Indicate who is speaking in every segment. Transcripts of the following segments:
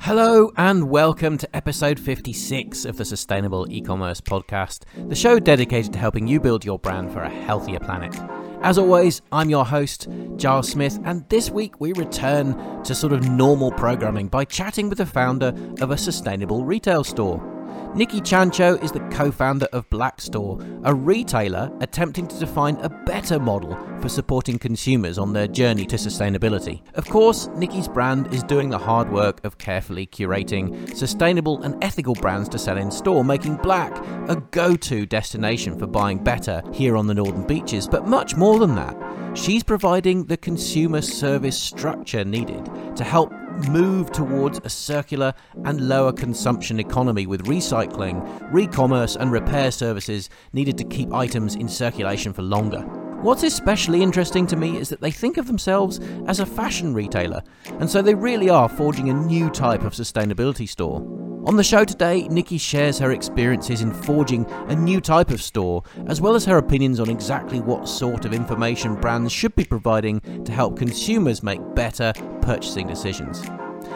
Speaker 1: Hello and welcome to episode 56 of the Sustainable E-commerce podcast, the show dedicated to helping you build your brand for a healthier planet. As always, I'm your host, Giles Smith, and this week we return to sort of normal programming by chatting with the founder of a sustainable retail store. Nikki Ciancio is the co founder of Blaek Store, a retailer attempting to define a better model for supporting consumers on their journey to sustainability. Of course, Nikki's brand is doing the hard work of carefully curating sustainable and ethical brands to sell in store, making Blaek a go to destination for buying better here on the Northern Beaches. But much more than that, she's providing the consumer service structure needed to help move towards a circular and lower consumption economy with recycling, re-commerce and repair services needed to keep items in circulation for longer. What's especially interesting to me is that they think of themselves as a fashion retailer, and so they really are forging a new type of sustainability store. On the show today, Nikki shares her experiences in forging a new type of store, as well as her opinions on exactly what sort of information brands should be providing to help consumers make better purchasing decisions.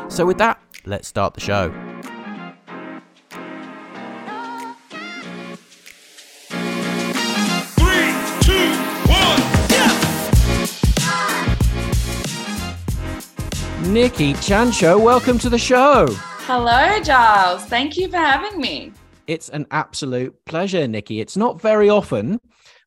Speaker 1: So, with that, let's start the show. Nikki Ciancio, welcome to the show.
Speaker 2: Hello, Giles. Thank you for having me.
Speaker 1: It's an absolute pleasure, Nikki. It's not very often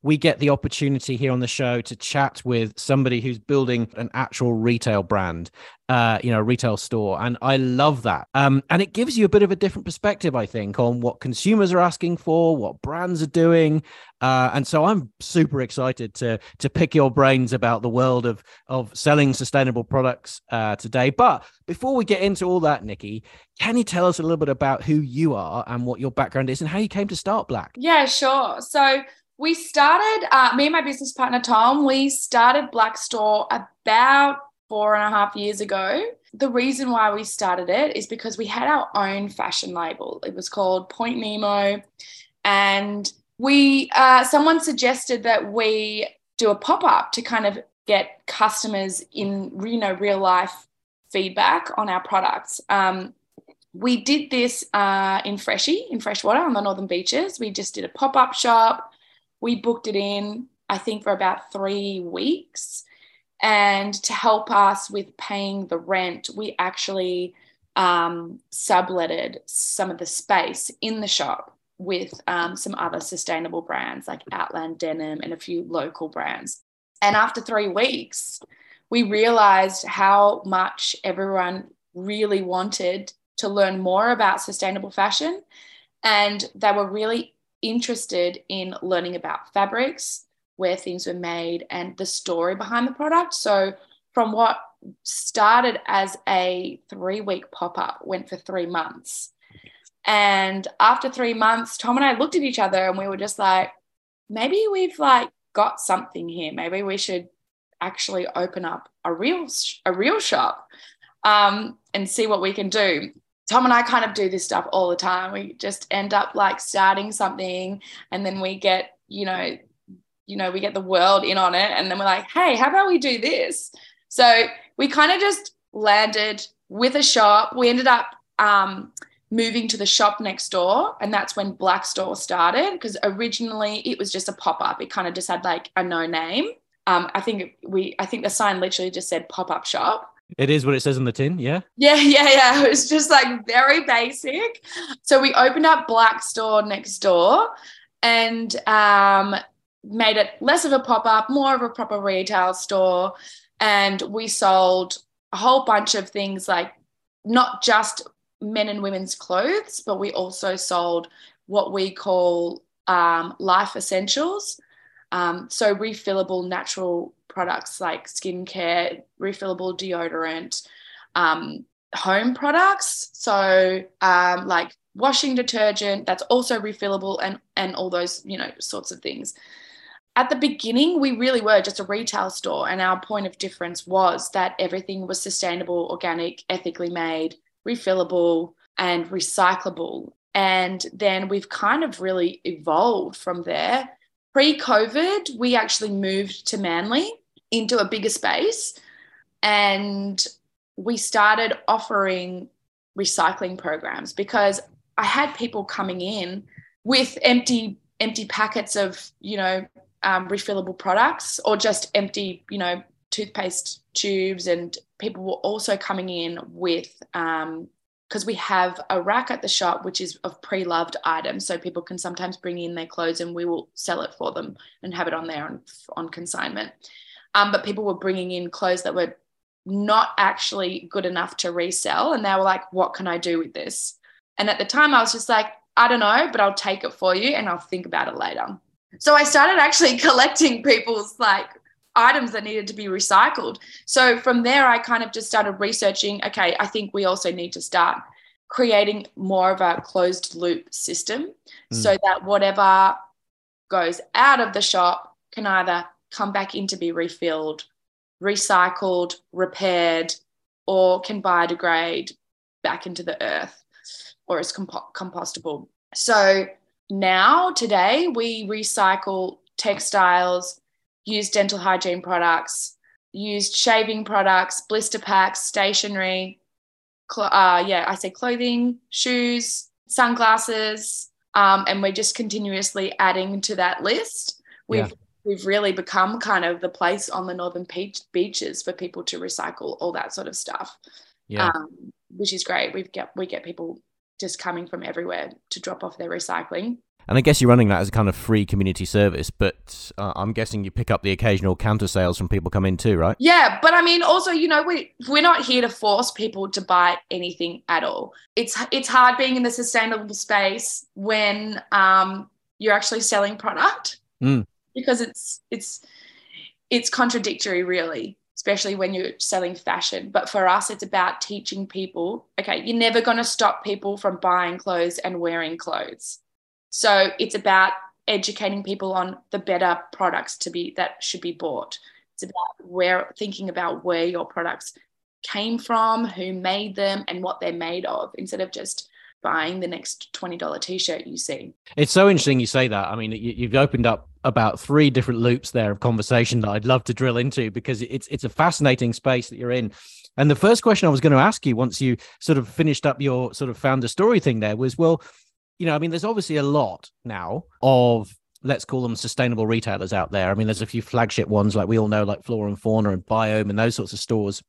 Speaker 1: we get the opportunity here on the show to chat with somebody who's building an actual retail brand, uh, you know, a retail store. And I love that. Um, and it gives you a bit of a different perspective, I think, on what consumers are asking for, what brands are doing. Uh, and so I'm super excited to to pick your brains about the world of of selling sustainable products uh, today. But before we get into all that, Nikki, can you tell us a little bit about who you are and what your background is and how you came to start Blaek?
Speaker 2: Yeah, sure. So we started, uh, me and my business partner Tom, we started Blaek Store about four and a half years ago. The reason why we started it is because we had our own fashion label. It was called Point Nemo, and we uh, someone suggested that we do a pop up to kind of get customers in you know real life feedback on our products. Um, we did this uh, in Freshie, in Freshwater on the Northern Beaches. We just did a pop up shop. We booked it in, I think, for about three weeks. And to help us with paying the rent, we actually um, subletted some of the space in the shop with um, some other sustainable brands like Outland Denim and a few local brands. And after three weeks, we realized how much everyone really wanted to learn more about sustainable fashion. And they were really interested in learning about fabrics, where things were made, and the story behind the product. So, from what started as a three week pop up, went for three months. And after three months, Tom and I looked at each other and we were just like, maybe we've like got something here. Maybe we should actually open up a real a real shop um, and see what we can do. Tom and I kind of do this stuff all the time. We just end up like starting something and then we get, you know, you know, we get the world in on it and then we're like, "Hey, how about we do this?" So, we kind of just landed with a shop. We ended up um, moving to the shop next door and that's when Blaek Store started because originally it was just a pop-up. It kind of just had like a no name. Um, I think we I think the sign literally just said pop-up shop
Speaker 1: It is what it says on the tin, yeah?
Speaker 2: yeah, yeah, yeah. It was just like very basic. So we opened up Blaek Store next door and um, made it less of a pop up, more of a proper retail store. And we sold a whole bunch of things like not just men and women's clothes, but we also sold what we call um, life essentials. Um, so refillable natural products like skincare, refillable deodorant, um, home products. So um, like washing detergent, that's also refillable, and and all those you know sorts of things. At the beginning, we really were just a retail store, and our point of difference was that everything was sustainable, organic, ethically made, refillable, and recyclable. And then we've kind of really evolved from there. Pre COVID, we actually moved to Manly into a bigger space. and we started offering recycling programs because I had people coming in with empty empty packets of you know um, refillable products or just empty you know toothpaste tubes and people were also coming in with because um, we have a rack at the shop which is of pre-loved items so people can sometimes bring in their clothes and we will sell it for them and have it on there on, on consignment um, but people were bringing in clothes that were not actually good enough to resell and they were like what can i do with this and at the time i was just like i don't know but i'll take it for you and i'll think about it later so i started actually collecting people's like items that needed to be recycled. So from there, I kind of just started researching okay, I think we also need to start creating more of a closed loop system mm. so that whatever goes out of the shop can either come back in to be refilled, recycled, repaired, or can biodegrade back into the earth or is comp- compostable. So now, today, we recycle textiles, use dental hygiene products, used shaving products, blister packs, stationery, cl- uh, yeah, I say clothing, shoes, sunglasses, um, and we're just continuously adding to that list. We've yeah. We've really become kind of the place on the northern beach, beaches for people to recycle all that sort of stuff. Yeah. Um, which is great. We get we get people just coming from everywhere to drop off their recycling.
Speaker 1: And I guess you're running that as a kind of free community service, but uh, I'm guessing you pick up the occasional counter sales from people come in too, right?
Speaker 2: Yeah, but I mean, also, you know, we we're not here to force people to buy anything at all. It's it's hard being in the sustainable space when um, you're actually selling product
Speaker 1: mm.
Speaker 2: Because it's it's it's contradictory, really, especially when you're selling fashion. But for us, it's about teaching people. Okay, you're never going to stop people from buying clothes and wearing clothes so it's about educating people on the better products to be that should be bought. It's about where thinking about where your products came from, who made them, and what they're made of, instead of just buying the next $20 t-shirt you see.
Speaker 1: It's so interesting you say that. I mean, you, have opened up about three different loops there of conversation that I'd love to drill into because it's it's a fascinating space that you're in. And the first question I was going to ask you once you sort of finished up your sort of founder story thing there was, well, you know, I mean, there's obviously a lot now of let's call them sustainable retailers out there. I mean, there's a few flagship ones like we all know, like Flora and Fauna and Biome and those sorts of stores,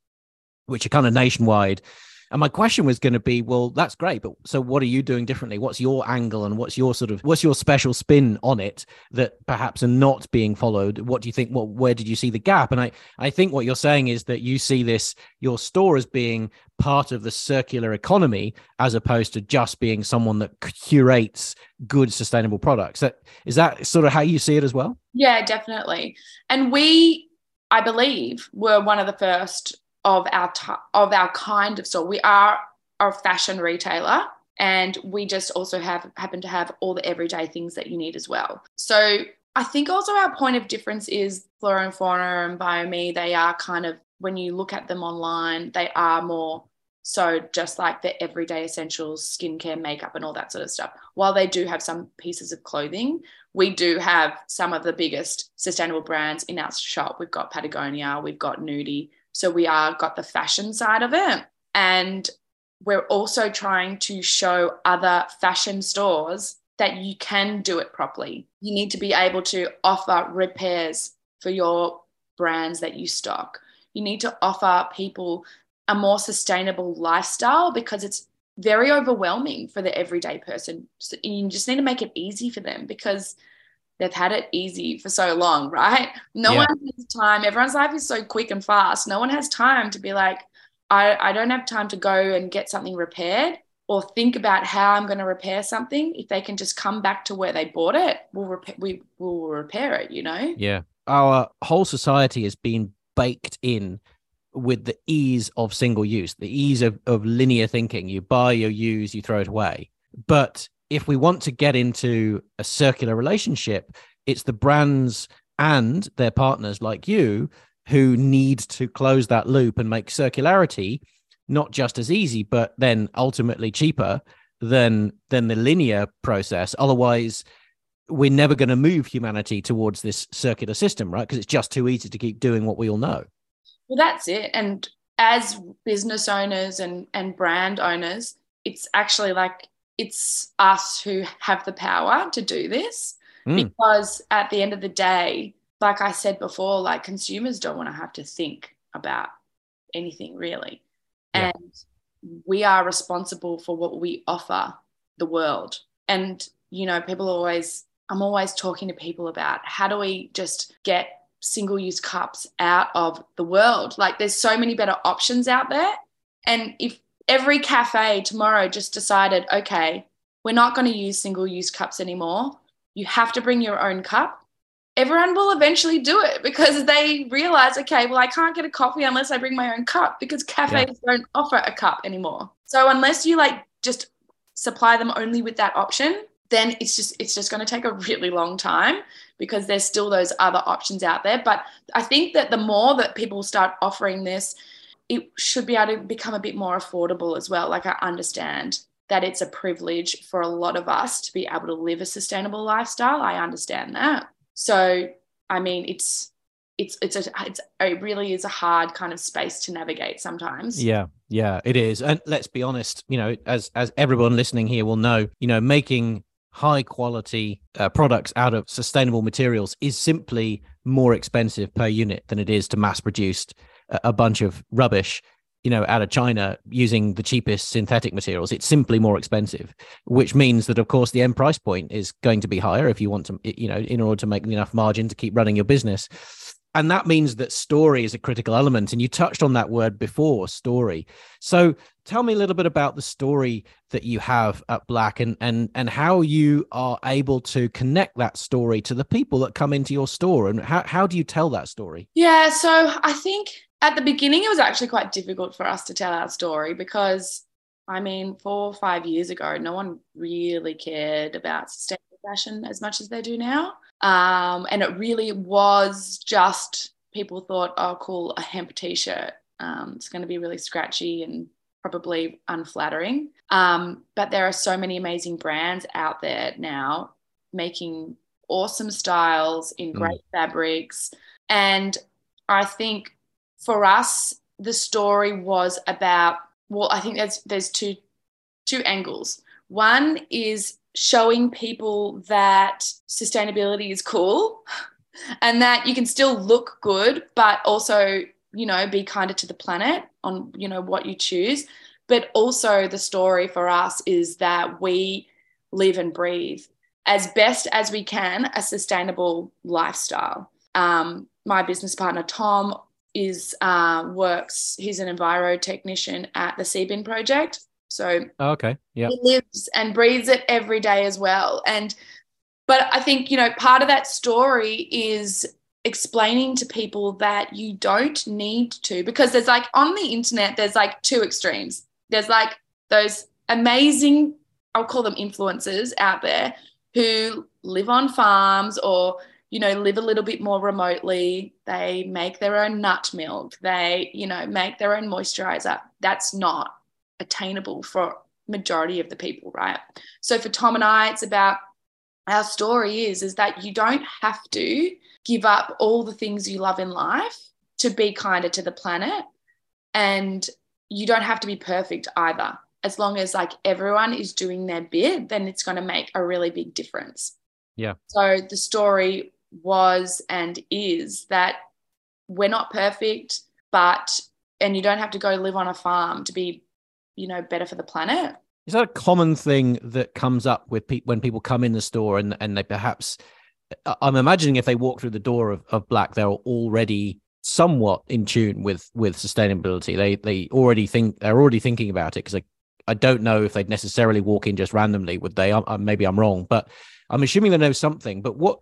Speaker 1: which are kind of nationwide. And my question was going to be, well, that's great, but so what are you doing differently? What's your angle and what's your sort of what's your special spin on it that perhaps are not being followed? What do you think? What where did you see the gap? And I I think what you're saying is that you see this your store as being part of the circular economy as opposed to just being someone that curates good sustainable products. That is that sort of how you see it as well?
Speaker 2: Yeah, definitely. And we I believe were one of the first of our t- of our kind of store. We are a fashion retailer and we just also have happen to have all the everyday things that you need as well. So I think also our point of difference is Flora and Fauna and Biome. They are kind of when you look at them online, they are more so just like the everyday essentials, skincare, makeup, and all that sort of stuff. While they do have some pieces of clothing, we do have some of the biggest sustainable brands in our shop. We've got Patagonia, we've got Nudie, so we are got the fashion side of it. And we're also trying to show other fashion stores that you can do it properly. You need to be able to offer repairs for your brands that you stock. You need to offer people a more sustainable lifestyle because it's very overwhelming for the everyday person. So you just need to make it easy for them because they've had it easy for so long, right? No yeah. one has time. Everyone's life is so quick and fast. No one has time to be like, I, I don't have time to go and get something repaired or think about how I'm going to repair something. If they can just come back to where they bought it, we'll repair, we will repair it, you know?
Speaker 1: Yeah. Our whole society has been baked in with the ease of single use, the ease of, of linear thinking. You buy, you use, you throw it away. But if we want to get into a circular relationship, it's the brands and their partners like you who need to close that loop and make circularity not just as easy, but then ultimately cheaper than than the linear process. Otherwise, we're never going to move humanity towards this circular system, right? Because it's just too easy to keep doing what we all know.
Speaker 2: Well, that's it. And as business owners and, and brand owners, it's actually like it's us who have the power to do this
Speaker 1: Mm.
Speaker 2: because at the end of the day, like I said before, like consumers don't want to have to think about anything really.
Speaker 1: Yeah.
Speaker 2: And we are responsible for what we offer the world. And, you know, people always, I'm always talking to people about how do we just get single use cups out of the world? Like there's so many better options out there. And if every cafe tomorrow just decided, okay, we're not going to use single use cups anymore, you have to bring your own cup. Everyone will eventually do it because they realize, okay, well, I can't get a coffee unless I bring my own cup because cafes don't offer a cup anymore. So unless you like just supply them only with that option, then it's just it's just going to take a really long time because there's still those other options out there. But I think that the more that people start offering this, it should be able to become a bit more affordable as well. Like I understand that it's a privilege for a lot of us to be able to live a sustainable lifestyle. I understand that. So I mean, it's it's it's a it's it really is a hard kind of space to navigate sometimes.
Speaker 1: Yeah, yeah, it is. And let's be honest, you know, as as everyone listening here will know, you know, making high quality uh, products out of sustainable materials is simply more expensive per unit than it is to mass produce a, bunch of rubbish you know out of china using the cheapest synthetic materials. It's simply more expensive which means that of course the end price point is going to be higher if you want to you know in order to make enough margin to keep running your business. And that means that story is a critical element. And you touched on that word before story. So tell me a little bit about the story that you have at Blaek and and and how you are able to connect that story to the people that come into your store. And how, how do you tell that story?
Speaker 2: Yeah, so I think at the beginning it was actually quite difficult for us to tell our story because I mean, four or five years ago, no one really cared about sustainable fashion as much as they do now. Um, and it really was just people thought, oh, cool, a hemp t shirt. Um, it's going to be really scratchy and probably unflattering. Um, but there are so many amazing brands out there now making awesome styles in
Speaker 1: Mm.
Speaker 2: great fabrics. And I think for us, the story was about, well, I think there's there's two two angles. One is showing people that sustainability is cool and that you can still look good, but also, you know, be kinder to the planet on, you know, what you choose. But also the story for us is that we live and breathe as best as we can a sustainable lifestyle. Um, my business partner Tom is uh, works. He's an enviro technician at the Seabin Project. So
Speaker 1: okay yeah
Speaker 2: he lives and breathes it every day as well. And but I think you know part of that story is explaining to people that you don't need to because there's like on the internet there's like two extremes. There's like those amazing I'll call them influencers out there who live on farms or you know live a little bit more remotely. They make their own nut milk. They you know make their own moisturizer. That's not attainable for majority of the people right? So for tom and i it's about our story is is that you don't have to give up all the things you love in life to be kinder to the planet. And you don't have to be perfect either. As long as like everyone is doing their bit then it's going to make a really big difference.
Speaker 1: Yeah.
Speaker 2: so the story was and is that we're not perfect but and you don't have to go live on a farm to be you know better for the planet
Speaker 1: Is that a common thing that comes up with people when people come in the store and and they perhaps I'm imagining if they walk through the door of, of Blaek, they're already somewhat in tune with with sustainability. They they already think they're already thinking about it because I I don't know if they'd necessarily walk in just randomly, would they? I, I, maybe I'm wrong, but I'm assuming they know something. But what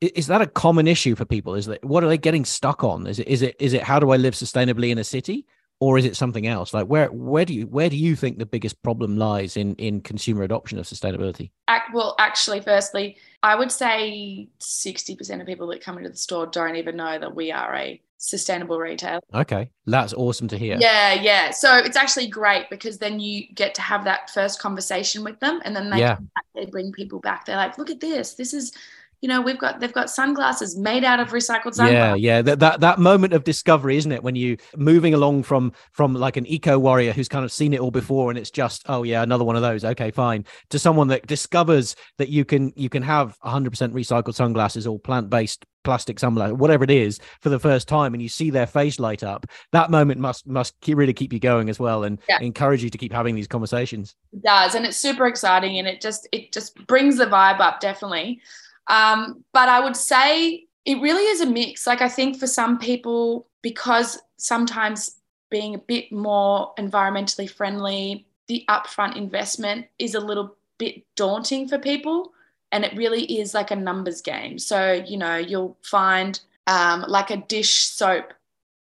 Speaker 1: is that a common issue for people? Is that what are they getting stuck on? Is it is it is it how do I live sustainably in a city? or is it something else like where where do you where do you think the biggest problem lies in in consumer adoption of sustainability
Speaker 2: well actually firstly i would say 60% of people that come into the store don't even know that we are a sustainable retailer
Speaker 1: okay that's awesome to hear
Speaker 2: yeah yeah so it's actually great because then you get to have that first conversation with them and then they
Speaker 1: Yeah.
Speaker 2: back, they bring people back they're like look at this this is you know, we've got they've got sunglasses made out of recycled sunglasses.
Speaker 1: Yeah, yeah. That, that that moment of discovery, isn't it? When you moving along from from like an eco warrior who's kind of seen it all before, and it's just, oh yeah, another one of those. Okay, fine. To someone that discovers that you can you can have 100% recycled sunglasses or plant based plastic sunglasses, whatever it is, for the first time, and you see their face light up. That moment must must keep, really keep you going as well, and
Speaker 2: Yeah.
Speaker 1: encourage you to keep having these conversations.
Speaker 2: It does and it's super exciting and it just it just brings the vibe up definitely um, but i would say it really is a mix. Like i think for some people because sometimes being a bit more environmentally friendly the upfront investment is a little bit daunting for people and it really is like a numbers game. So you know you'll find um, like a dish soap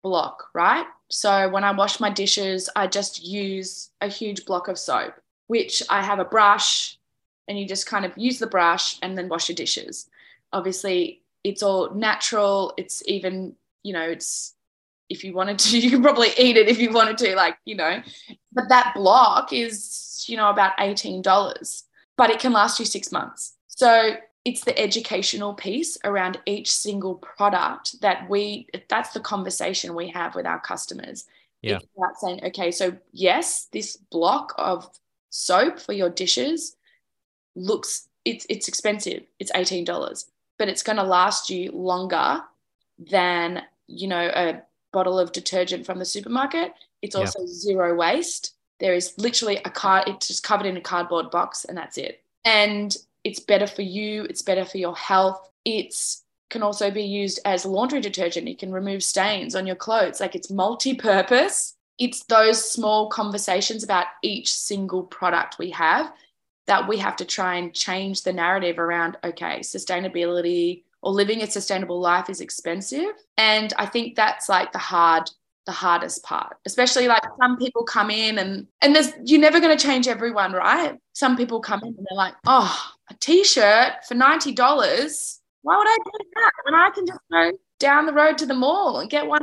Speaker 2: block right? So when i wash my dishes i just use a huge block of soap which I have a brush and you just kind of use the brush and then wash your dishes. Obviously, it's all natural. It's even, you know, it's if you wanted to, you can probably eat it if you wanted to, like, you know. But that block is, you know, about $18, but it can last you six months. So it's the educational piece around each single product that we, that's the conversation we have with our customers.
Speaker 1: Yeah.
Speaker 2: It's about saying, okay, so yes, this block of soap for your dishes looks it's it's expensive. It's $18 but it's going to last you longer than you know a bottle of detergent from the supermarket. It's
Speaker 1: Yeah.
Speaker 2: also zero waste. There is literally a card it's just covered in a cardboard box and that's it. And it's better for you it's better for your health. It's can also be used as laundry detergent. It can remove stains on your clothes. Like it's multi-purpose. It's those small conversations about each single product we have that we have to try and change the narrative around okay sustainability or living a sustainable life is expensive and i think that's like the hard the hardest part especially like some people come in and and there's you're never going to change everyone right some people come in and they're like oh a t-shirt for $90 why would i do that when i can just go down the road to the mall and get one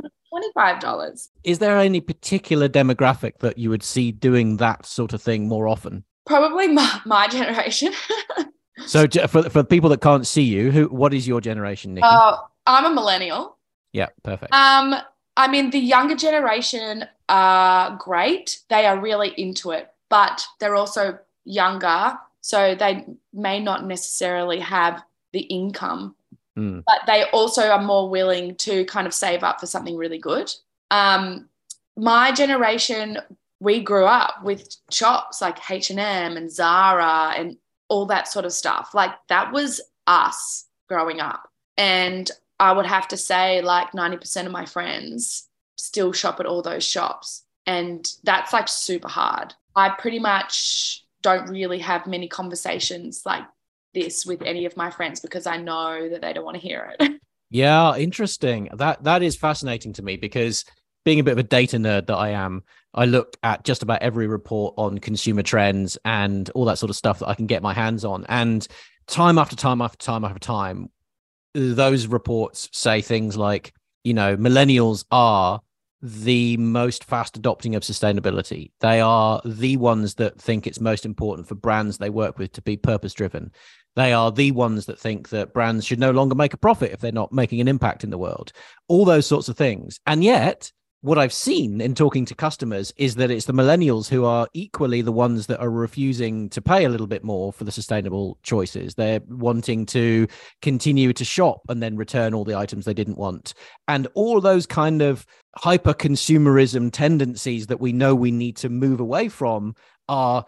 Speaker 2: $25.
Speaker 1: Is there any particular demographic that you would see doing that sort of thing more often?
Speaker 2: Probably my, my generation
Speaker 1: So for for people that can't see you, who what is your generation, Nikki?
Speaker 2: uh, i'm a millennial
Speaker 1: yeah, perfect.
Speaker 2: Um, I mean, the younger generation are great. They are really into it, but they're also younger, so they may not necessarily have the income,
Speaker 1: Mm.
Speaker 2: but they also are more willing to kind of save up for something really good. Um, my generation, we grew up with shops like H and M and Zara and all that sort of stuff. Like that was us growing up, and I would have to say like 90% of my friends still shop at all those shops. And that's like super hard. I pretty much don't really have many conversations like this with any of my friends because I know that they don't want to hear it.
Speaker 1: Yeah, interesting. That that is fascinating to me because being a bit of a data nerd that I am, I look at just about every report on consumer trends and all that sort of stuff that I can get my hands on. And time after time after time after time, those reports say things like, you know, millennials are the most fast adopting of sustainability. They are the ones that think it's most important for brands they work with to be purpose driven. They are the ones that think that brands should no longer make a profit if they're not making an impact in the world. All those sorts of things. And yet, what I've seen in talking to customers is that it's the millennials who are equally the ones that are refusing to pay a little bit more for the sustainable choices. They're wanting to continue to shop and then return all the items they didn't want. And all those kind of hyper consumerism tendencies that we know we need to move away from are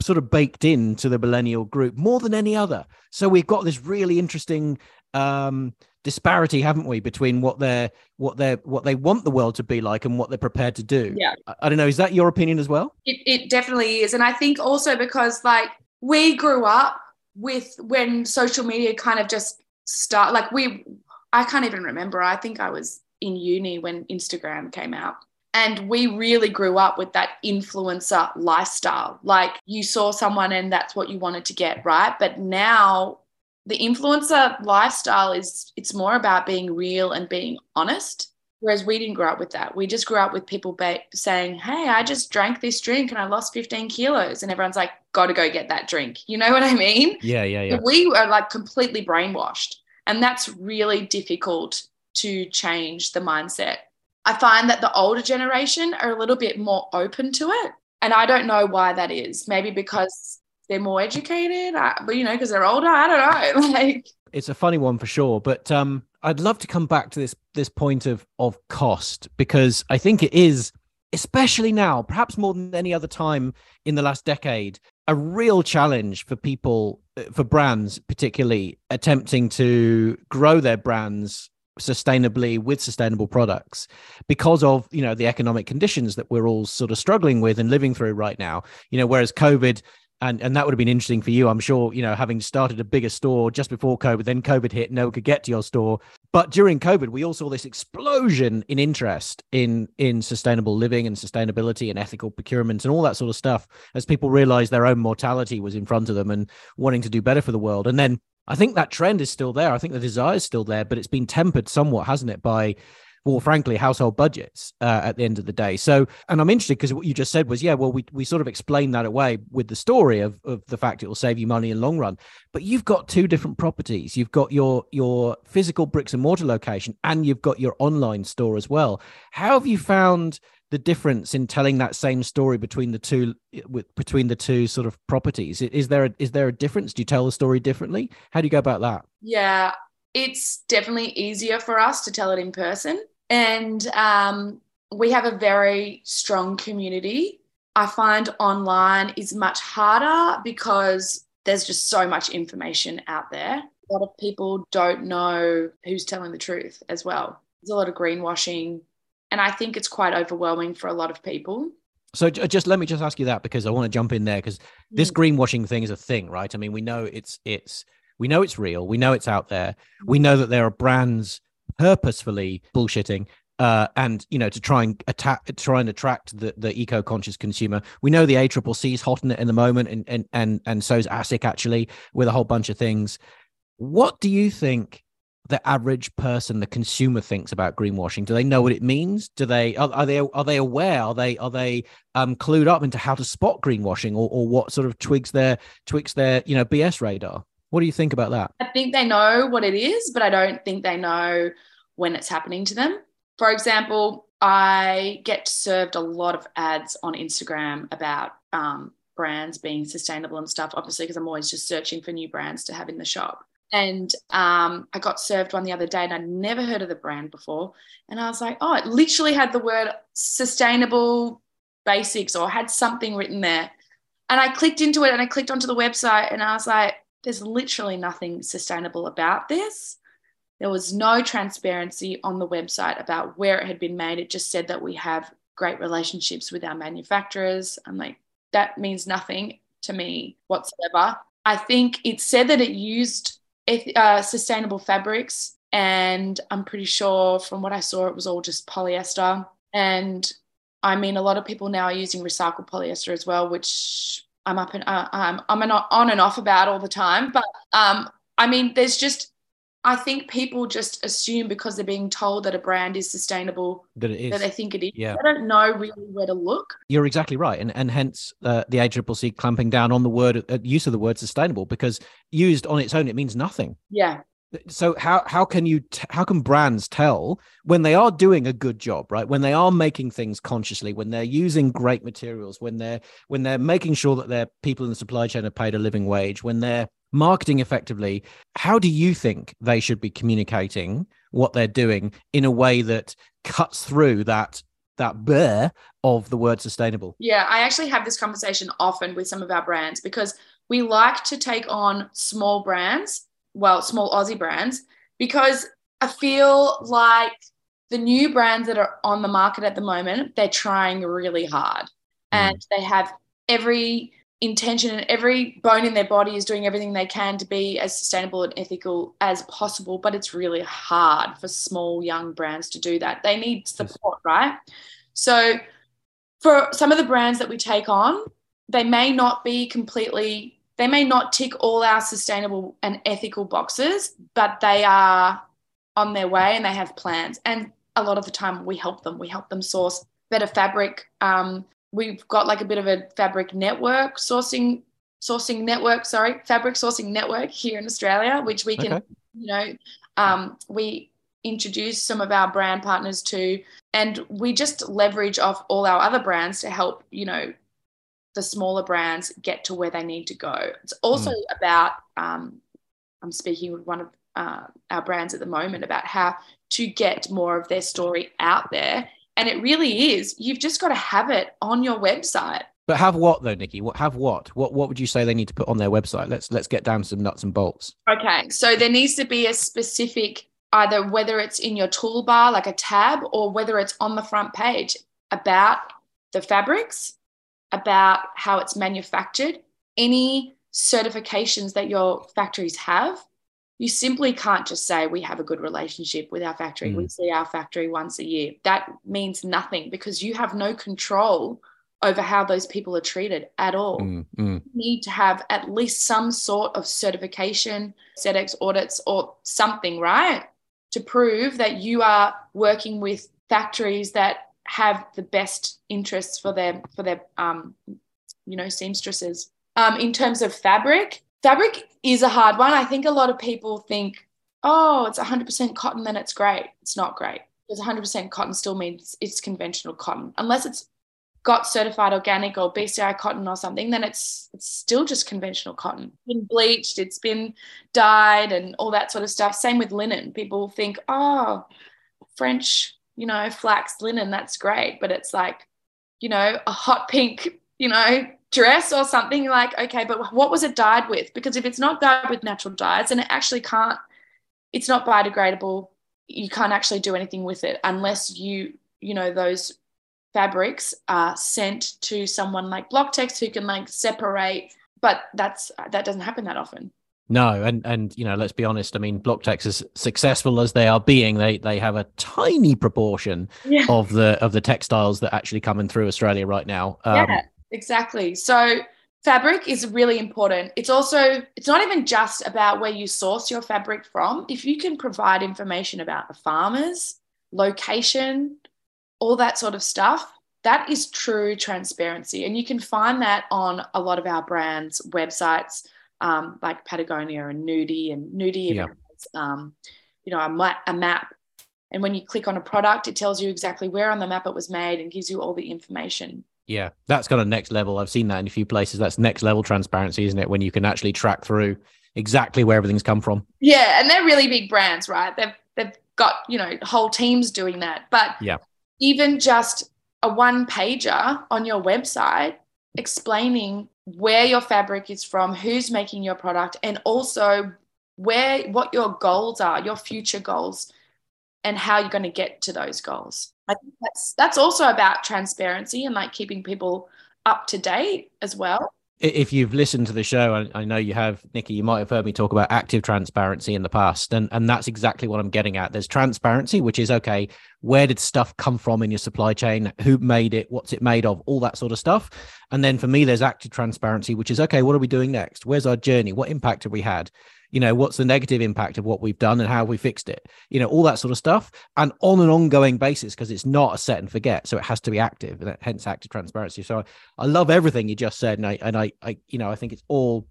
Speaker 1: sort of baked into the millennial group more than any other. So we've got this really interesting um disparity haven't we between what they're what they're what they want the world to be like and what they're prepared to do
Speaker 2: Yeah.
Speaker 1: I, I don't know is that your opinion as well
Speaker 2: It, it definitely is. And I think also because like we grew up with when social media kind of just start like we I can't even remember. I think I was in uni when Instagram came out. And we really grew up with that influencer lifestyle. Like you saw someone and that's what you wanted to get, right? But now the influencer lifestyle is it's more about being real and being honest. Whereas we didn't grow up with that. We just grew up with people ba- saying, Hey, I just drank this drink and I lost 15 kilos. And everyone's like, got to go get that drink. You know what I mean?
Speaker 1: Yeah, yeah, yeah.
Speaker 2: We are like completely brainwashed. And that's really difficult to change the mindset. I find that the older generation are a little bit more open to it. And I don't know why that is. Maybe because they're more educated, but you know, because they're older. I don't know. Like
Speaker 1: it's a funny one for sure. But um, I'd love to come back to this this point of of cost because I think it is, especially now, perhaps more than any other time in the last decade, a real challenge for people, uh, for brands, particularly attempting to grow their brands sustainably with sustainable products because of you know the economic conditions that we're all sort of struggling with and living through right now you know whereas covid and and that would have been interesting for you i'm sure you know having started a bigger store just before covid then covid hit no one could get to your store. But during covid we all saw this explosion in interest in in sustainable living and sustainability and ethical procurement and all that sort of stuff as people realized their own mortality was in front of them and wanting to do better for the world. And then i think that trend is still there. I think the desire is still there but it's been tempered somewhat hasn't it by well, frankly, household budgets uh, at the end of the day. So, and I'm interested because what you just said was, yeah, well, we, we sort of explained that away with the story of, of the fact it will save you money in long run. But you've got two different properties. You've got your your physical bricks and mortar location, and you've got your online store as well. How have you found the difference in telling that same story between the two with between the two sort of properties? Is there a, is there a difference? Do you tell the story differently? How do you go about that?
Speaker 2: Yeah, it's definitely easier for us to tell it in person. And um, we have a very strong community. I find online is much harder because there's just so much information out there. A lot of people don't know who's telling the truth as well. There's a lot of greenwashing, and I think it's quite overwhelming for a lot of people.
Speaker 1: So just let me just ask you that because I want to jump in there because this mm. greenwashing thing is a thing, right? I mean, we know it's it's we know it's real. We know it's out there. We know that there are brands purposefully bullshitting uh, and you know to try and attack try and attract the, the eco-conscious consumer. We know the ACCC is hot on it in the moment and and and and so is asic actually with a whole bunch of things. What do you think the average person the consumer thinks about greenwashing? Do they know what it means? Do they are, are they are they aware? Are they are they um clued up into how to spot greenwashing or, or what sort of twigs their twigs their you know bs radar what do you think about that?
Speaker 2: I think they know what it is, but I don't think they know when it's happening to them. For example, I get served a lot of ads on Instagram about um, brands being sustainable and stuff, obviously, because I'm always just searching for new brands to have in the shop. And um, I got served one the other day and I'd never heard of the brand before. And I was like, oh, it literally had the word sustainable basics or had something written there. And I clicked into it and I clicked onto the website and I was like, there's literally nothing sustainable about this. There was no transparency on the website about where it had been made. It just said that we have great relationships with our manufacturers. I'm like, that means nothing to me whatsoever. I think it said that it used uh, sustainable fabrics, and I'm pretty sure from what I saw, it was all just polyester. And I mean, a lot of people now are using recycled polyester as well, which I'm up and uh, I'm I'm an on and off about all the time. But um, I mean, there's just I think people just assume because they're being told that a brand is sustainable
Speaker 1: that it is
Speaker 2: that they think it is.
Speaker 1: Yeah.
Speaker 2: They don't know really where to look.
Speaker 1: You're exactly right, and and hence uh, the ACCC clamping down on the word uh, use of the word sustainable because used on its own it means nothing.
Speaker 2: Yeah
Speaker 1: so how how can you t- how can brands tell when they are doing a good job right? When they are making things consciously when they're using great materials when they're when they're making sure that their people in the supply chain are paid a living wage when they're marketing effectively how do you think they should be communicating what they're doing in a way that cuts through that that burr of the word sustainable?
Speaker 2: Yeah i actually have this conversation often with some of our brands because we like to take on small brands well, small Aussie brands, because I feel like the new brands that are on the market at the moment, they're trying really hard mm. and they have every intention and every bone in their body is doing everything they can to be as sustainable and ethical as possible. But it's really hard for small, young brands to do that. They need support, right? So, for some of the brands that we take on, they may not be completely they may not tick all our sustainable and ethical boxes, but they are on their way and they have plans. And a lot of the time, we help them. We help them source better fabric. Um, we've got like a bit of a fabric network sourcing sourcing network, sorry, fabric sourcing network here in Australia, which we can,
Speaker 1: Okay.
Speaker 2: you know, um, we introduce some of our brand partners to, and we just leverage off all our other brands to help, you know, the smaller brands get to where they need to go. It's also about, um, I'm speaking with one of uh, our brands at the moment about how to get more of their story out there. And it really is, you've just got to have it on your website.
Speaker 1: But have what though, Nikki? What have what? What what would you say they need to put on their website? Let's let's get down to some nuts and bolts.
Speaker 2: Okay, so there needs to be a specific, either whether it's in your toolbar, like a tab, or whether it's on the front page about the fabrics, about how it's manufactured, any certifications that your factories have. You simply can't just say we have a good relationship with our factory. We see our factory once a year. That means nothing because you have no control over how those people are treated at all
Speaker 1: Mm, mm.
Speaker 2: need to have at least some sort of certification, SEDEX audits, or something, right? To prove that you are working with factories that have the best interests for their for their um, you know seamstresses. Um, in terms of fabric, fabric is a hard one. I think a lot of people think, oh, it's 100% cotton, then it's great. It's not great because 100% cotton still means it's conventional cotton, unless it's got certified organic or BCI cotton or something, then it's it's still just conventional cotton. It's been bleached, it's been dyed, and all that sort of stuff. Same with linen. People think, oh, French, you know, flax linen, that's great, but it's like, you know, a hot pink, you know, dress or something. Like, okay, but what was it dyed with? Because if it's not dyed with natural dyes, then it actually can't. It's not biodegradable. You can't actually do anything with it unless you, you know, those fabrics are sent to someone like BlockTexx who can like separate, but that's that doesn't happen that often.
Speaker 1: No, and and you know, let's be honest. I mean, BlockTexx, as successful as they are being, they they have a tiny proportion
Speaker 2: Yeah.
Speaker 1: of the of the textiles that actually coming through Australia right now. Um,
Speaker 2: yeah, exactly. So fabric is really important. It's also it's not even just about where you source your fabric from. If you can provide information about the farmers, location, all that sort of stuff, that is true transparency. And you can find that on a lot of our brands' websites, um, like Patagonia and Nudie. And Nudie
Speaker 1: Yeah.
Speaker 2: has, um, you know, a, a map. And when you click on a product, it tells you exactly where on the map it was made and gives you all the information.
Speaker 1: Yeah, that's kind of next level. I've seen that in a few places. That's next level transparency, isn't it? When you can actually track through exactly where everything's come from.
Speaker 2: Yeah, and they're really big brands, right? They've they've got you know whole teams doing that. But
Speaker 1: Yeah.
Speaker 2: even just a one pager on your website explaining where your fabric is from, who's making your product, and also where what your goals are, your future goals, and how you're going to get to those goals. I think that's that's also about transparency and like keeping people up to date as well.
Speaker 1: I- If you've listened to the show, and I know you have, Nikki, you might have heard me talk about active transparency in the past, and and that's exactly what I'm getting at. There's transparency, which is okay. Where did stuff come from in your supply chain? Who made it? What's it made of? All that sort of stuff. And then for me, there's active transparency, which is okay. What are we doing next? Where's our journey? What impact have we had? You know, what's the negative impact of what we've done and how we fixed it? You know, all that sort of stuff, and on an ongoing basis because it's not a set and forget, so it has to be active, and hence active transparency. So I love everything you just said, and I and I, I you know, I think it's all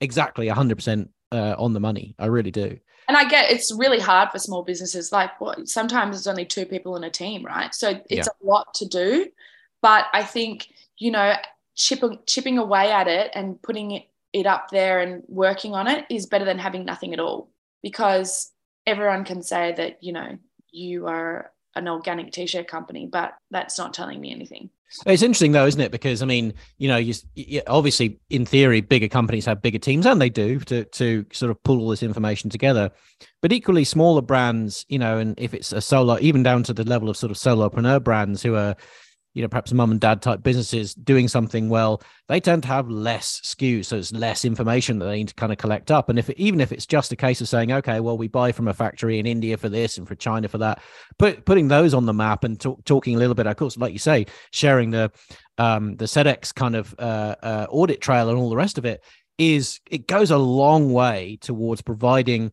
Speaker 1: exactly 100 percent uh, on the money. I really do.
Speaker 2: and I get it's really hard for small businesses. Like what sometimes there's only two people in a team, right? So it's a lot to do. But I think, you know, chipping chipping away at it and putting it, it up there and working on it is better than having nothing at all. Because everyone can say that, you know, you are an organic t-shirt company, but that's not telling me anything.
Speaker 1: It's interesting though, isn't it? Because I mean, you know, you, you obviously in theory, bigger companies have bigger teams, and they do to to sort of pull all this information together. But equally, smaller brands, you know, and if it's a solo, even down to the level of sort of solopreneur brands who are, you know, perhaps mum and dad type businesses doing something well, they tend to have less SKUs, so it's less information that they need to kind of collect up. And if even if it's just a case of saying, okay, well, we buy from a factory in India for this and for China for that, put putting those on the map and talk, talking a little bit, of course, like you say, sharing the um, the SEDEX kind of uh, uh, audit trail and all the rest of it is it goes a long way towards providing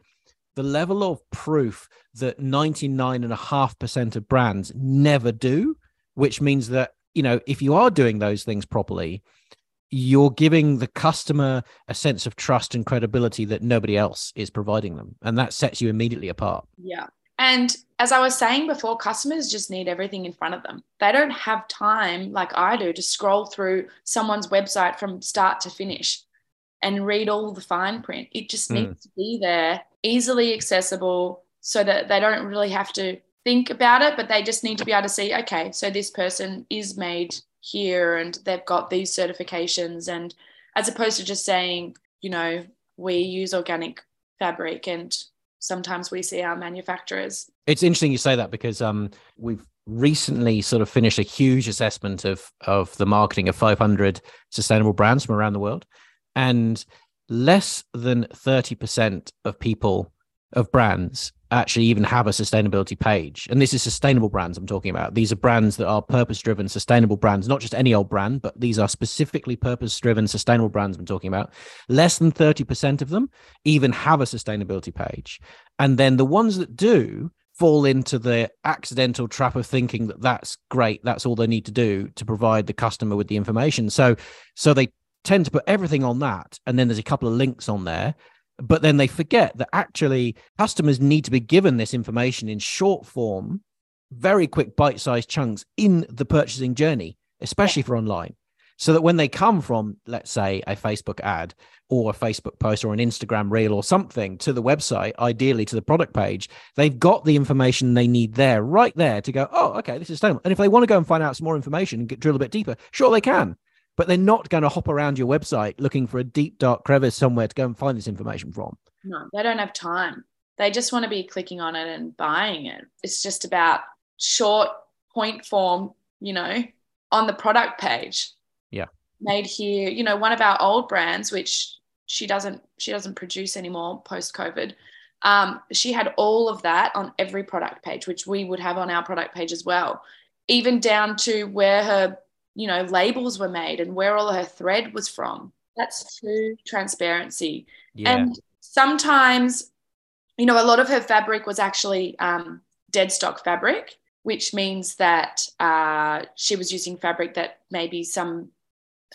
Speaker 1: the level of proof that 99.5% of brands never do, which means that, you know, if you are doing those things properly, you're giving the customer a sense of trust and credibility that nobody else is providing them. And that sets you immediately apart.
Speaker 2: Yeah. And as I was saying before, customers just need everything in front of them. They don't have time, like I do, to scroll through someone's website from start to finish and read all the fine print. It just needs mm. to be there, easily accessible, so that they don't really have to think about it, but they just need to be able to see, okay, so this person is made here and they've got these certifications. And as opposed to just saying, you know, we use organic fabric and sometimes we see our manufacturers.
Speaker 1: It's interesting you say that because um, we've recently sort of finished a huge assessment of of the marketing of 500 sustainable brands from around the world, and less than 30% of people of brands actually even have a sustainability page. And this is sustainable brands I'm talking about. These are brands that are purpose driven, sustainable brands, not just any old brand, but these are specifically purpose driven, sustainable brands I'm talking about. Less than 30% of them even have a sustainability page. And then the ones that do fall into the accidental trap of thinking that that's great, that's all they need to do to provide the customer with the information. So so they tend to put everything on that and then there's a couple of links on there but then they forget that actually customers need to be given this information in short form very quick bite-sized chunks in the purchasing journey especially for online. So that when they come from let's say a facebook ad or a facebook post or an instagram reel or something to the website ideally to the product page they've got the information they need there right there to go oh okay this is sustainable and if they want to go and find out some more information and get, drill a bit deeper sure they can but they're not going to hop around your website looking for a deep dark crevice somewhere to go and find this information from.
Speaker 2: No they don't have time. They just want to be clicking on it and buying it. It's just about short point form you know on the product page.
Speaker 1: Yeah.
Speaker 2: Made here you know one of our old brands which she doesn't she doesn't produce anymore post covid um, she had all of that on every product page which we would have on our product page as well even down to where her you know, labels were made and where all her thread was from. That's true transparency. Yeah. And sometimes, you know, a lot of her fabric was actually um, dead stock fabric, which means that uh, she was using fabric that maybe some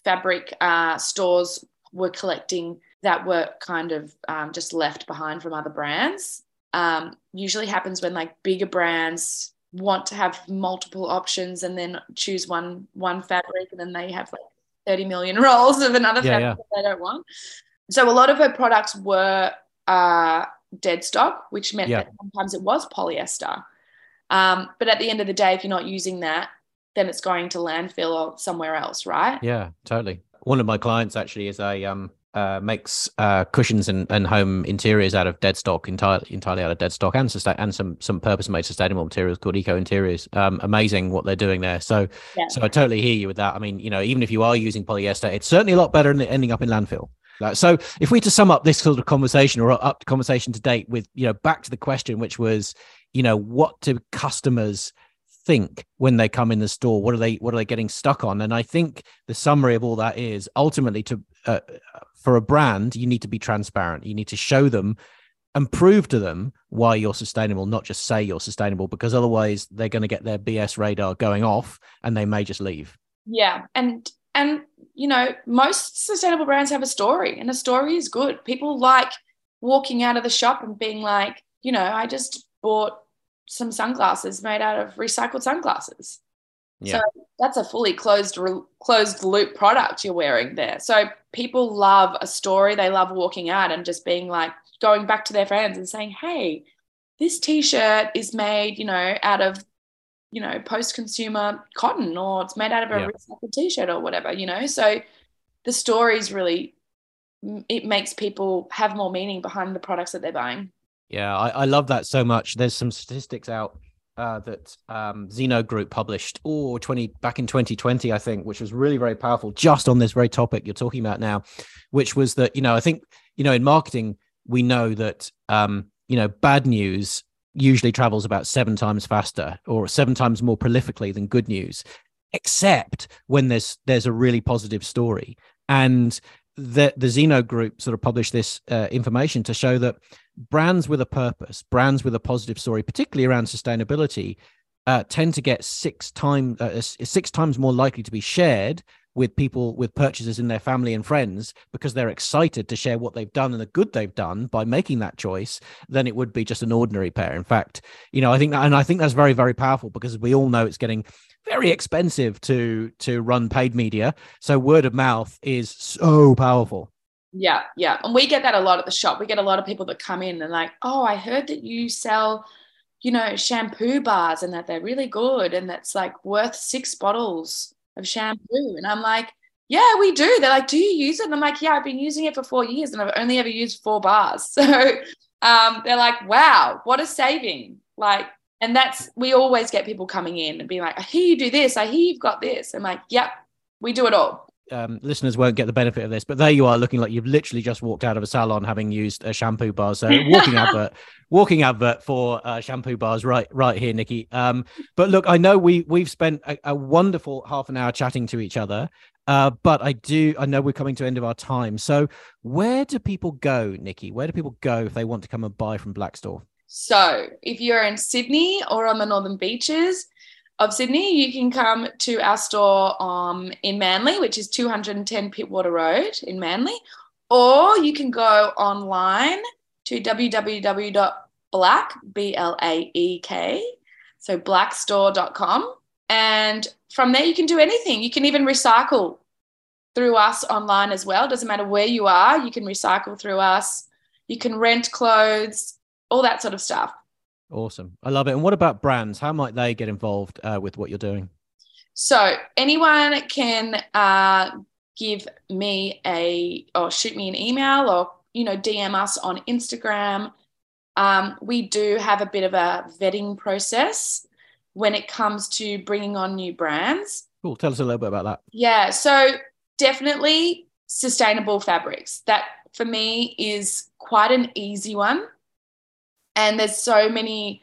Speaker 2: fabric uh, stores were collecting that were kind of um, just left behind from other brands. Um, usually happens when like bigger brands want to have multiple options and then choose one one fabric and then they have like 30 million rolls of another yeah, fabric yeah. they don't want. So a lot of her products were uh, dead stock, which meant yeah. that sometimes it was polyester. Um, but at the end of the day, if you're not using that, then it's going to landfill or somewhere else, right?
Speaker 1: Yeah, totally. One of my clients actually is a um, uh, makes uh, cushions and, and home interiors out of dead stock, entirely entirely out of dead stock, and sustain and some some purpose made sustainable materials called eco interiors. Um, amazing what they're doing there. So yeah. so I totally hear you with that. I mean, you know, even if you are using polyester, it's certainly a lot better than ending up in landfill. So if we to sum up this sort of conversation or up to conversation to date with you know back to the question, which was you know what do customers think when they come in the store what are they what are they getting stuck on and i think the summary of all that is ultimately to uh, for a brand, you need to be transparent. You need to show them and prove to them why you're sustainable, not just say you're sustainable, because otherwise they're going to get their BS radar going off and they may just leave.
Speaker 2: Yeah. And, and, you know, most sustainable brands have a story and a story is good. People like walking out of the shop and being like, you know, I just bought some sunglasses made out of recycled sunglasses. Yeah. So that's a fully closed closed loop product you're wearing there. So people love a story. They love walking out and just being like going back to their friends and saying, "Hey, this t-shirt is made, you know, out of you know, post-consumer cotton or it's made out of a yeah. recycled t-shirt or whatever, you know." So the stories really it makes people have more meaning behind the products that they're buying.
Speaker 1: Yeah, I, I love that so much. There's some statistics out uh, that um, Zeno Group published, or 20 back in 2020, I think, which was really very powerful, just on this very topic you're talking about now, which was that you know I think you know in marketing we know that um, you know bad news usually travels about seven times faster or seven times more prolifically than good news, except when there's there's a really positive story. And the the Zeno Group sort of published this uh, information to show that brands with a purpose, brands with a positive story, particularly around sustainability, uh, tend to get six times uh, six times more likely to be shared with people with purchases in their family and friends because they're excited to share what they've done and the good they've done by making that choice than it would be just an ordinary pair. In fact, you know, I think that, and I think that's very, very powerful because we all know it's getting very expensive to to run paid media. So word of mouth is so powerful.
Speaker 2: Yeah, yeah. And we get that a lot at the shop. We get a lot of people that come in and like, oh, I heard that you sell, you know, shampoo bars and that they're really good and that's like worth six bottles of shampoo. And I'm like, yeah, we do. They're like, do you use it? And I'm like, yeah, I've been using it for four years and I've only ever used four bars. So um, they're like, wow, what a saving. Like, and that's, we always get people coming in and being like, I hear you do this. I hear you've got this. I'm like, yep, we do it all
Speaker 1: um, listeners won't get the benefit of this, but there you are looking like you've literally just walked out of a salon having used a shampoo bar. So walking advert, walking advert for uh, shampoo bars right right here, Nikki. Um, but look, I know we we've spent a, a wonderful half an hour chatting to each other. Uh, but I do I know we're coming to end of our time. So where do people go, Nikki? Where do people go if they want to come and buy from Blaek Store?
Speaker 2: So if you're in Sydney or on the Northern Beaches, of Sydney, you can come to our store um, in Manly, which is 210 Pittwater Road in Manly, or you can go online to www.blaek, B-L-A-E-K, so blaekstore.com. And from there, you can do anything. You can even recycle through us online as well. Doesn't matter where you are, you can recycle through us. You can rent clothes, all that sort of stuff.
Speaker 1: Awesome. I love it. And what about brands? How might they get involved uh, with what you're doing?
Speaker 2: So anyone can uh, give me a or shoot me an email or you know DM us on Instagram. Um, we do have a bit of a vetting process when it comes to bringing on new brands.
Speaker 1: Cool. Tell us a little bit about that.
Speaker 2: Yeah. So definitely sustainable fabrics. That for me is quite an easy one and there's so many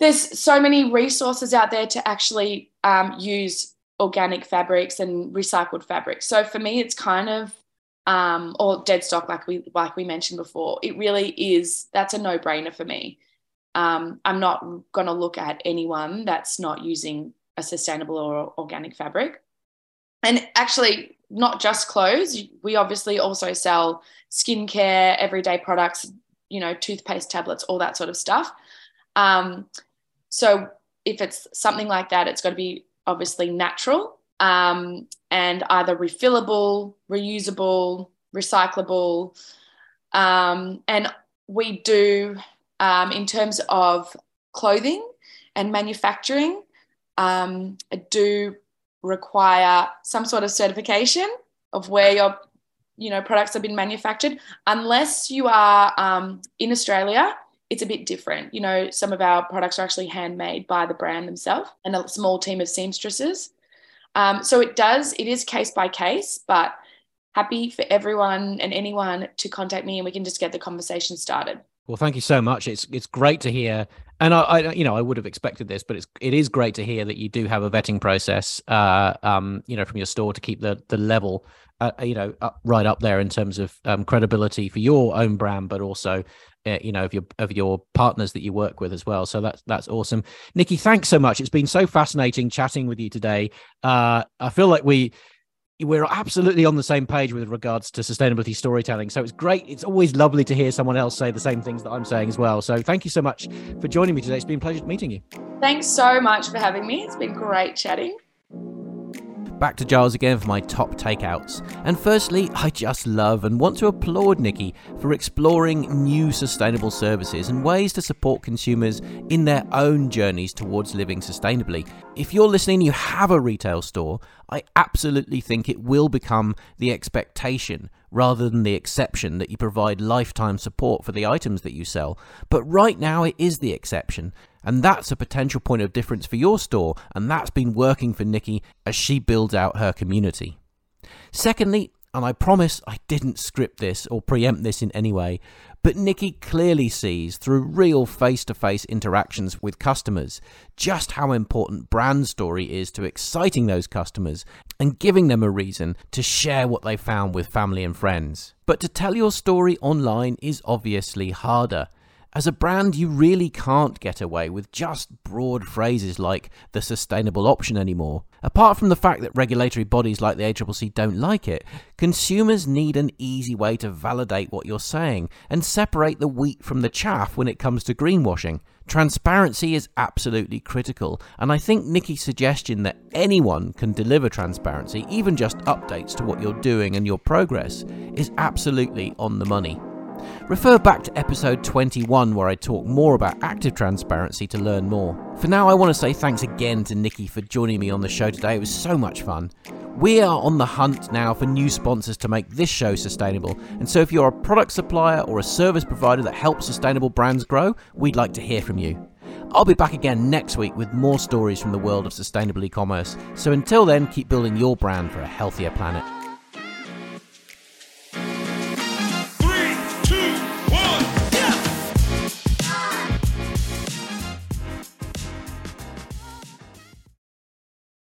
Speaker 2: there's so many resources out there to actually um, use organic fabrics and recycled fabrics. So for me, it's kind of um, or dead stock, like we like we mentioned before. It really is. That's a no brainer for me. Um, I'm not going to look at anyone that's not using a sustainable or organic fabric. And actually, not just clothes. We obviously also sell skincare, everyday products, you know, toothpaste tablets, all that sort of stuff. Um, so if it's something like that, it's got to be obviously natural um, and either refillable, reusable, recyclable. Um, and we do, um, in terms of clothing and manufacturing, um, do require some sort of certification of where your you know products have been manufactured. Unless you are um, in australia it's a bit different. You know some of our products are actually handmade by the brand themselves and a small team of seamstresses. Um, so it does it is case by case but happy for everyone and anyone to contact me and we can just get the conversation started.
Speaker 1: Well, thank you so much. It's it's great to hear, and I, I, you know I would have expected this, but it's it is great to hear that you do have a vetting process, uh, um, you know, from your store to keep the the level uh, you know, up, right up there in terms of um, credibility for your own brand, but also, uh, you know, of your of your partners that you work with as well. So that's that's awesome, Nikki. Thanks so much. It's been so fascinating chatting with you today. Uh, I feel like we we're absolutely on the same page with regards to sustainability storytelling. So it's great. It's always lovely to hear someone else say the same things that I'm saying as well. So thank you so much for joining me today. It's been a pleasure meeting you.
Speaker 2: Thanks so much for having me. It's been great chatting.
Speaker 1: Back to Giles again for my top takeouts. And firstly, I just love and want to applaud Nikki for exploring new sustainable services and ways to support consumers in their own journeys towards living sustainably. If you're listening, you have a retail store, I absolutely think it will become the expectation rather than the exception that you provide lifetime support for the items that you sell. But right now, it is the exception. And that's a potential point of difference for your store, and that's been working for Nikki as she builds out her community. Secondly, and I promise I didn't script this or preempt this in any way, but Nikki clearly sees through real face to face interactions with customers just how important brand story is to exciting those customers and giving them a reason to share what they found with family and friends. But to tell your story online is obviously harder As a brand, you really can't get away with just broad phrases like the sustainable option anymore. Apart from the fact that regulatory bodies like the ACCC don't like it, consumers need an easy way to validate what you're saying and separate the wheat from the chaff when it comes to greenwashing. Transparency is absolutely critical, and I think Nikki's suggestion that anyone can deliver transparency, even just updates to what you're doing and your progress, is absolutely on the money. Refer back to episode 21 where I talk more about active transparency to learn more. For now, I want to say thanks again to Nikki for joining me on the show today. It was so much fun. We are on the hunt now for new sponsors to make this show sustainable. And so if you're a product supplier or a service provider that helps sustainable brands grow, we'd like to hear from you. I'll be back again next week with more stories from the world of sustainable e commerce. So until then, keep building your brand for a healthier planet.